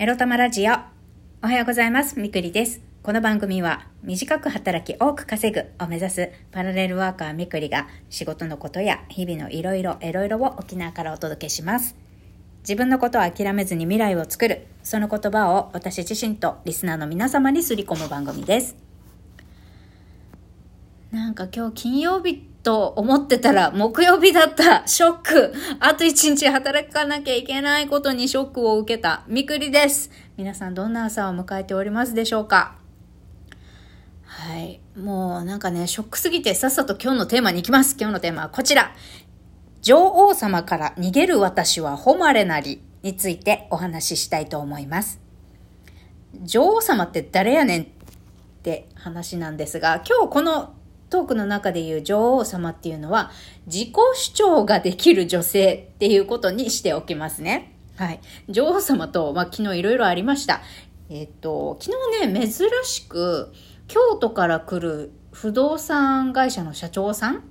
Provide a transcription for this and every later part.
エロ玉ラジオ。おはようございます。みくりです。この番組は短く働き多く稼ぐを目指すパラレルワーカーみくりが仕事のことや日々のいろいろエロいろを沖縄からお届けします。自分のことを諦めずに未来を作る、その言葉を私自身とリスナーの皆様にすり込む番組です。なんか今日金曜日と思ってたら木曜日だった。ショック。あと一日働かなきゃいけないことにショックを受けた。みくりです。皆さんどんな朝を迎えておりますでしょうか？はい。もうなんかね、ショックすぎてさっさと今日のテーマに行きます。今日のテーマはこちら。女王様から逃げる私は誉れなりについてお話ししたいと思います。女王様って誰やねんって話なんですが、今日このトークの中で言う女王様っていうのは自己主張ができる女性っていうことにしておきますね。はい。女王様と、まあ、昨日いろいろありました。えっと、昨日ね、珍しく京都から来る不動産会社の社長さん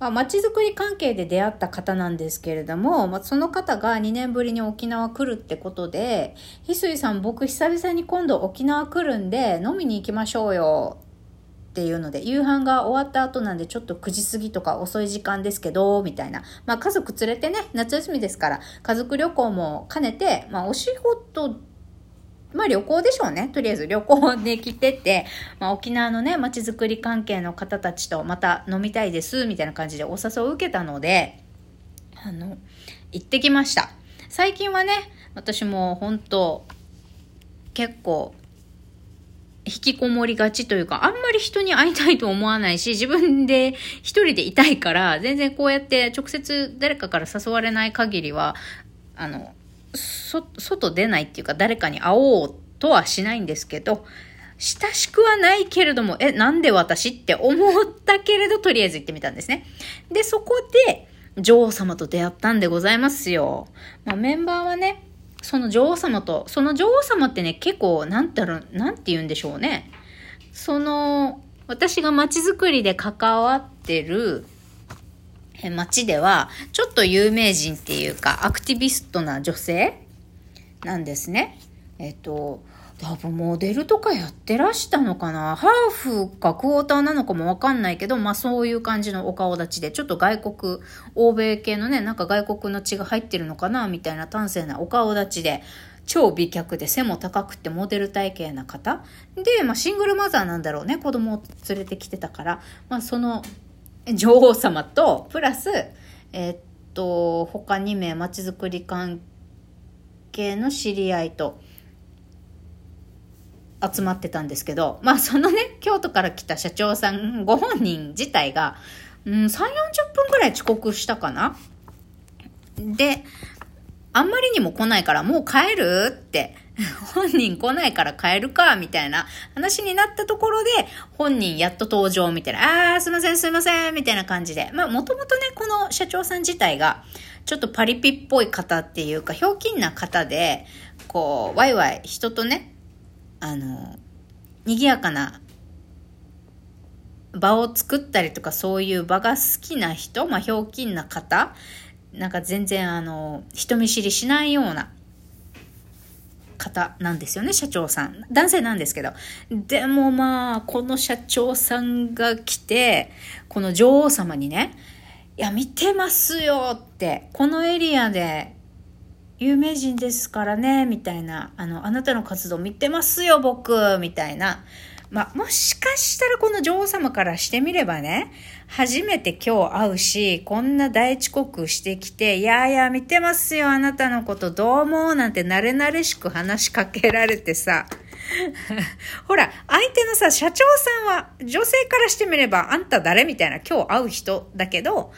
まあ、街づくり関係で出会った方なんですけれども、まあ、その方が2年ぶりに沖縄来るってことで、翡翠さん僕久々に今度沖縄来るんで飲みに行きましょうよっていうので、夕飯が終わった後なんでちょっと9時過ぎとか遅い時間ですけど、みたいな。まあ家族連れてね、夏休みですから、家族旅行も兼ねて、まあお仕事まあ旅行でしょうね。とりあえず旅行で来てて、まあ沖縄のね、街づくり関係の方たちとまた飲みたいです、みたいな感じでお誘いを受けたので、あの、行ってきました。最近はね、私も本当結構、引きこもりがちというか、あんまり人に会いたいと思わないし、自分で一人でいたいから、全然こうやって直接誰かから誘われない限りは、あの、そ、外出ないっていうか誰かに会おうとはしないんですけど、親しくはないけれども、え、なんで私って思ったけれど、とりあえず行ってみたんですね。で、そこで、女王様と出会ったんでございますよ。まあ、メンバーはね、その女王様と、その女王様ってね、結構、なんだろう、なんて言うんでしょうね。その、私が街づくりで関わってる、街では、ちょっと有名人っていうか、アクティビストな女性なんですね。えっと、多分モデルとかやってらしたのかな？ハーフかクォーターなのかもわかんないけど、まあそういう感じのお顔立ちで、ちょっと外国、欧米系のね、なんか外国の血が入ってるのかな？みたいな端正なお顔立ちで、超美脚で背も高くてモデル体型な方？で、まあシングルマザーなんだろうね、子供を連れてきてたから、まあその女王様と、プラス、えー、っと、他2名街づくり関係の知り合いと、集まってたんですけど、まあそのね、京都から来た社長さんご本人自体が、うん、3、40分くらい遅刻したかなで、あんまりにも来ないからもう帰るって、本人来ないから帰るか、みたいな話になったところで、本人やっと登場みたいな、あーすいませんすいません、みたいな感じで。まあもともとね、この社長さん自体が、ちょっとパリピっぽい方っていうか、ひょうきんな方で、こう、ワイワイ人とね、あの、賑やかな場を作ったりとかそういう場が好きな人、まあ、ひょうきんな方、なんか全然あの、人見知りしないような方なんですよね、社長さん。男性なんですけど。でもまあ、この社長さんが来て、この女王様にね、いや、見てますよって、このエリアで有名人ですからね、みたいな、あの、あなたの活動見てますよ、僕、みたいな。まあ、もしかしたらこの女王様からしてみればね、初めて今日会うし、こんな大遅刻してきて、いやいや、見てますよ、あなたのこと、どうも、なんて慣れ慣れしく話しかけられてさ、ほら、相手のさ、社長さんは、女性からしてみれば、あんた誰？みたいな、今日会う人だけど、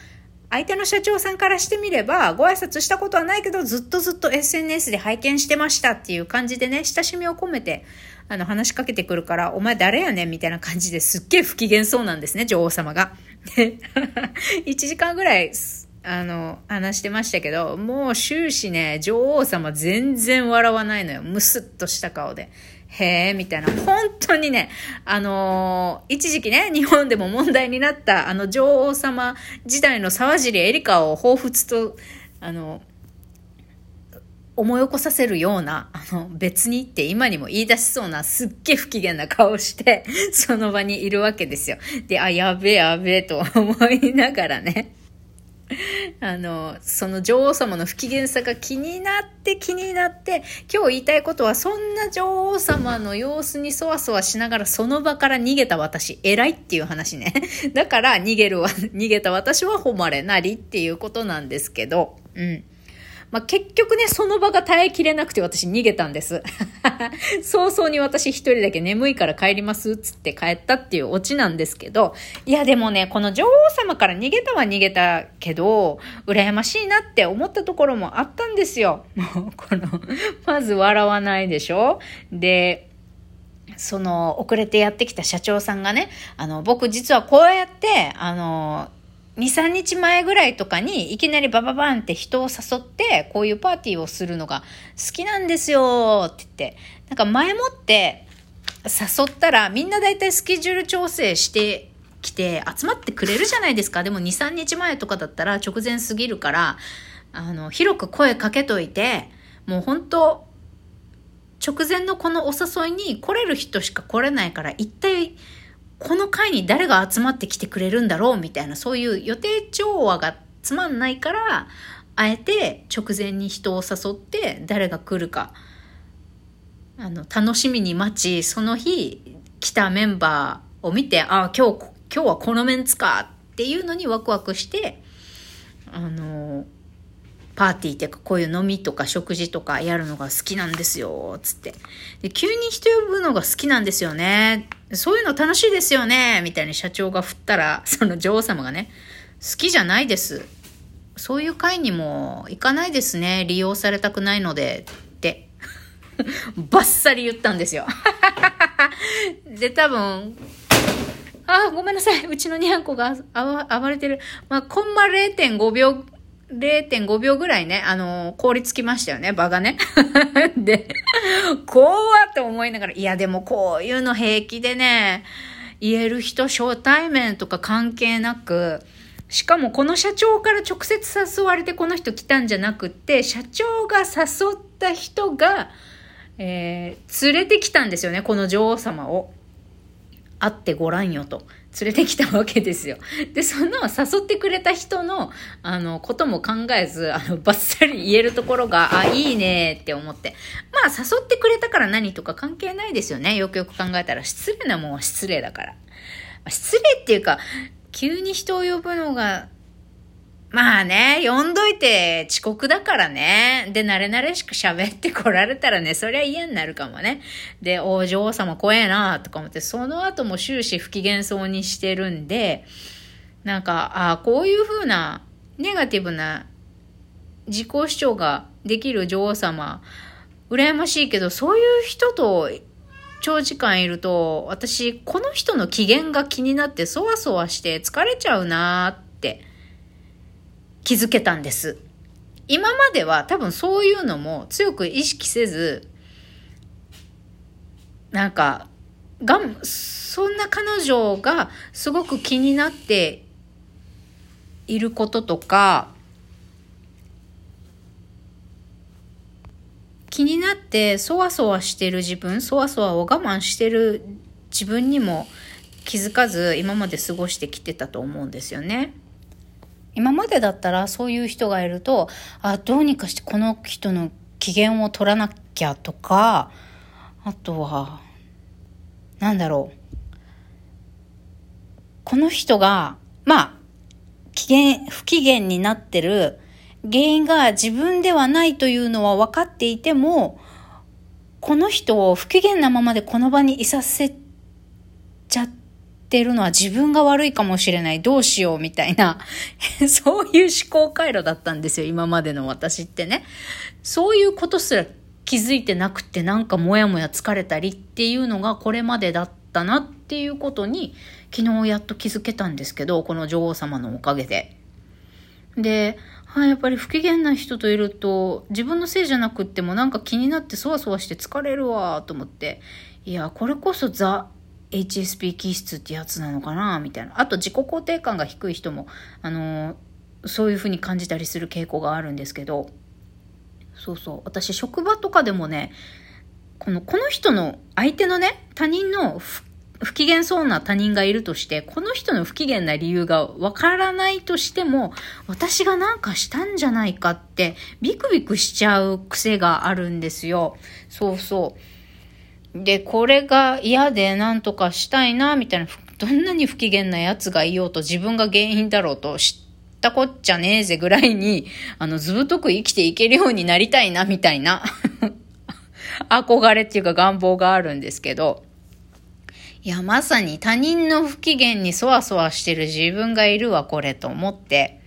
相手の社長さんからしてみれば、ご挨拶したことはないけど、ずっとずっと SNS で拝見してましたっていう感じでね、親しみを込めて、あの、話しかけてくるから、お前誰やねんみたいな感じですっげえ不機嫌そうなんですね、女王様が。で、1時間ぐらい、あの、話してましたけど、もう終始ね、女王様全然笑わないのよ。ムスッとした顔で。へえ、みたいな。本当にね、あのー、一時期ね、日本でも問題になった、あの、女王様時代の沢尻エリカを彷彿と、あの、思い起こさせるような、あの、別にって今にも言い出しそうなすっげえ不機嫌な顔して、その場にいるわけですよ。で、あ、やべえやべえと思いながらね。あの、その女王様の不機嫌さが気になって気になって、今日言いたいことは、そんな女王様の様子にそわそわしながらその場から逃げた私、偉いっていう話ね。だから逃げるわ、逃げた私は誉れなりっていうことなんですけど、うん。まあ、結局ね、その場が耐えきれなくて私逃げたんです。早々に私一人だけ眠いから帰りますっつって帰ったっていうオチなんですけど、いやでもね、この女王様から逃げたは逃げたけど、羨ましいなって思ったところもあったんですよ。もう、この、まず笑わないでしょ？で、その、遅れてやってきた社長さんがね、あの、僕実はこうやって、あの、2、3日前ぐらいとかにいきなりバババンって人を誘ってこういうパーティーをするのが好きなんですよって言って、なんか前もって誘ったらみんな大体スケジュール調整してきて集まってくれるじゃないですか。でも2、3日前とかだったら直前すぎるから、あの、広く声かけといて、もう本当直前のこのお誘いに来れる人しか来れないから一体この会に誰が集まってきてくれるんだろうみたいな、そういう予定調和がつまんないから、あえて直前に人を誘って誰が来るか、あの、楽しみに待ち、その日来たメンバーを見て、ああ、今日、今日はこのメンツかっていうのにワクワクして、あの、パーティーっていうかこういう飲みとか食事とかやるのが好きなんですよ、つって。で、急に人呼ぶのが好きなんですよね。そういうの楽しいですよね、みたいに社長が振ったら、その女王様がね、好きじゃないです。そういう会にも行かないですね。利用されたくないので、って。バッサリ言ったんですよ。で、多分、あ、ごめんなさい。うちのニャンコが暴れてる。まあ、コンマ0.5秒0.5秒ぐらいね、あのー、凍りつきましたよね、場がね。で、怖って思いながら、いやでもこういうの平気でね、言える人初対面とか関係なく、しかもこの社長から直接誘われてこの人来たんじゃなくって、社長が誘った人が、えー、連れてきたんですよね、この女王様を。会ってごらんよと。連れてきたわけですよ。で、その誘ってくれた人の、あの、ことも考えず、あの、バッサリ言えるところが、あ、いいねって思って。まあ、誘ってくれたから何とか関係ないですよね。よくよく考えたら、失礼なもんは失礼だから。失礼っていうか、急に人を呼ぶのがまあね、呼んどいて遅刻だからね。で、慣れ慣れしく喋ってこられたらね、そりゃ嫌になるかもね。で、お嬢様怖えなとか思って、その後も終始不機嫌そうにしてるんで、なんか、ああ、こういう風なネガティブな自己主張ができる女王様、羨ましいけど、そういう人と長時間いると、私、この人の機嫌が気になってそわそわして疲れちゃうなって気づけたんです。今までは多分そういうのも強く意識せず、なんか、がん、そんな彼女がすごく気になっていることとか、気になってそわそわしてる自分、そわそわを我慢してる自分にも気づかず今まで過ごしてきてたと思うんですよね。今までだったらそういう人がいると、あ、どうにかしてこの人の機嫌を取らなきゃとか、あとは、なんだろう。この人が、まあ、機嫌、不機嫌になってる原因が自分ではないというのは分かっていても、この人を不機嫌なままでこの場にいさせちゃって、ってるのは自分が悪いかもしれない。どうしようみたいな そういう思考回路だったんですよ。今までの私ってね。そういうことすら気づいてなくてなんかモヤモヤ疲れたりっていうのがこれまでだったなっていうことに昨日やっと気づけたんですけど、この女王様のおかげで。で、はい、やっぱり不機嫌な人といると自分のせいじゃなくってもなんか気になってそわそわして疲れるわと思って、いや、これこそザ HSP 気質ってやつなのかなみたいな。あと自己肯定感が低い人も、あのそういうふうに感じたりする傾向があるんですけど、そうそう。私、職場とかでもね、この、この人の、相手のね、他人の不機嫌そうな他人がいるとして、この人の不機嫌な理由がわからないとしても、私がなんかしたんじゃないかって、ビクビクしちゃう癖があるんですよ。そうそう。で、これが嫌で何とかしたいな、みたいな、どんなに不機嫌な奴がいようと自分が原因だろうと知ったこっちゃねえぜぐらいに、あの、ずぶとく生きていけるようになりたいな、みたいな 憧れっていうか願望があるんですけど、いや、まさに他人の不機嫌にそわそわしてる自分がいるわ、これと思って、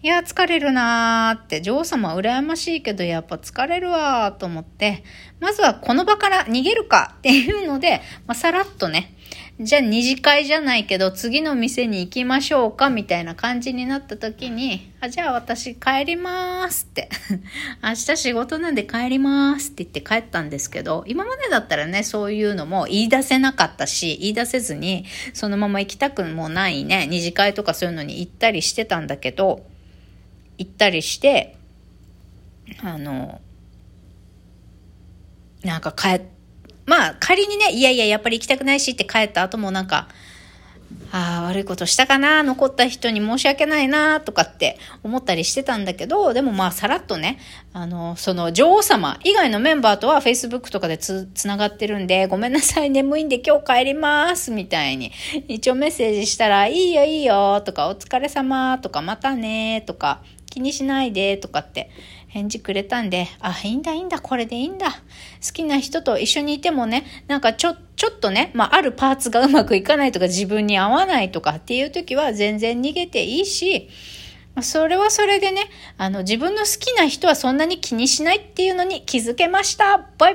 いや、疲れるなーって、女王様羨ましいけど、やっぱ疲れるわー。と思って、まずはこの場から逃げるかっていうので、まあ、さらっとね、じゃあ二次会じゃないけど次の店に行きましょうかみたいな感じになった時に、あ、じゃあ私帰りまーすって。明日仕事なんで帰りまーすって言って帰ったんですけど、今までだったらね、そういうのも言い出せなかったし、言い出せずにそのまま行きたくもないね、二次会とかそういうのに行ったりしてたんだけど、行ったりして、あの、なんか帰、まあ仮にね、いやいややっぱり行きたくないしって帰った後もなんか、ああ、悪いことしたかな、残った人に申し訳ないな、とかって思ったりしてたんだけど、でもまあさらっとね、あの、その女王様以外のメンバーとは Facebook とかでつ、つながってるんで、ごめんなさい、眠いんで今日帰ります、みたいに。一応メッセージしたら、いいよいいよ、とか、お疲れ様、とか、またね、とか、気にしないで、とかって返事くれたんで、あ、いいんだいいんだ、これでいいんだ。好きな人と一緒にいてもね、なんかちょ、ちょっとね、まあ、あるパーツがうまくいかないとか自分に合わないとかっていう時は全然逃げていいし、それはそれでね、あの、自分の好きな人はそんなに気にしないっていうのに気づけました。バイバイ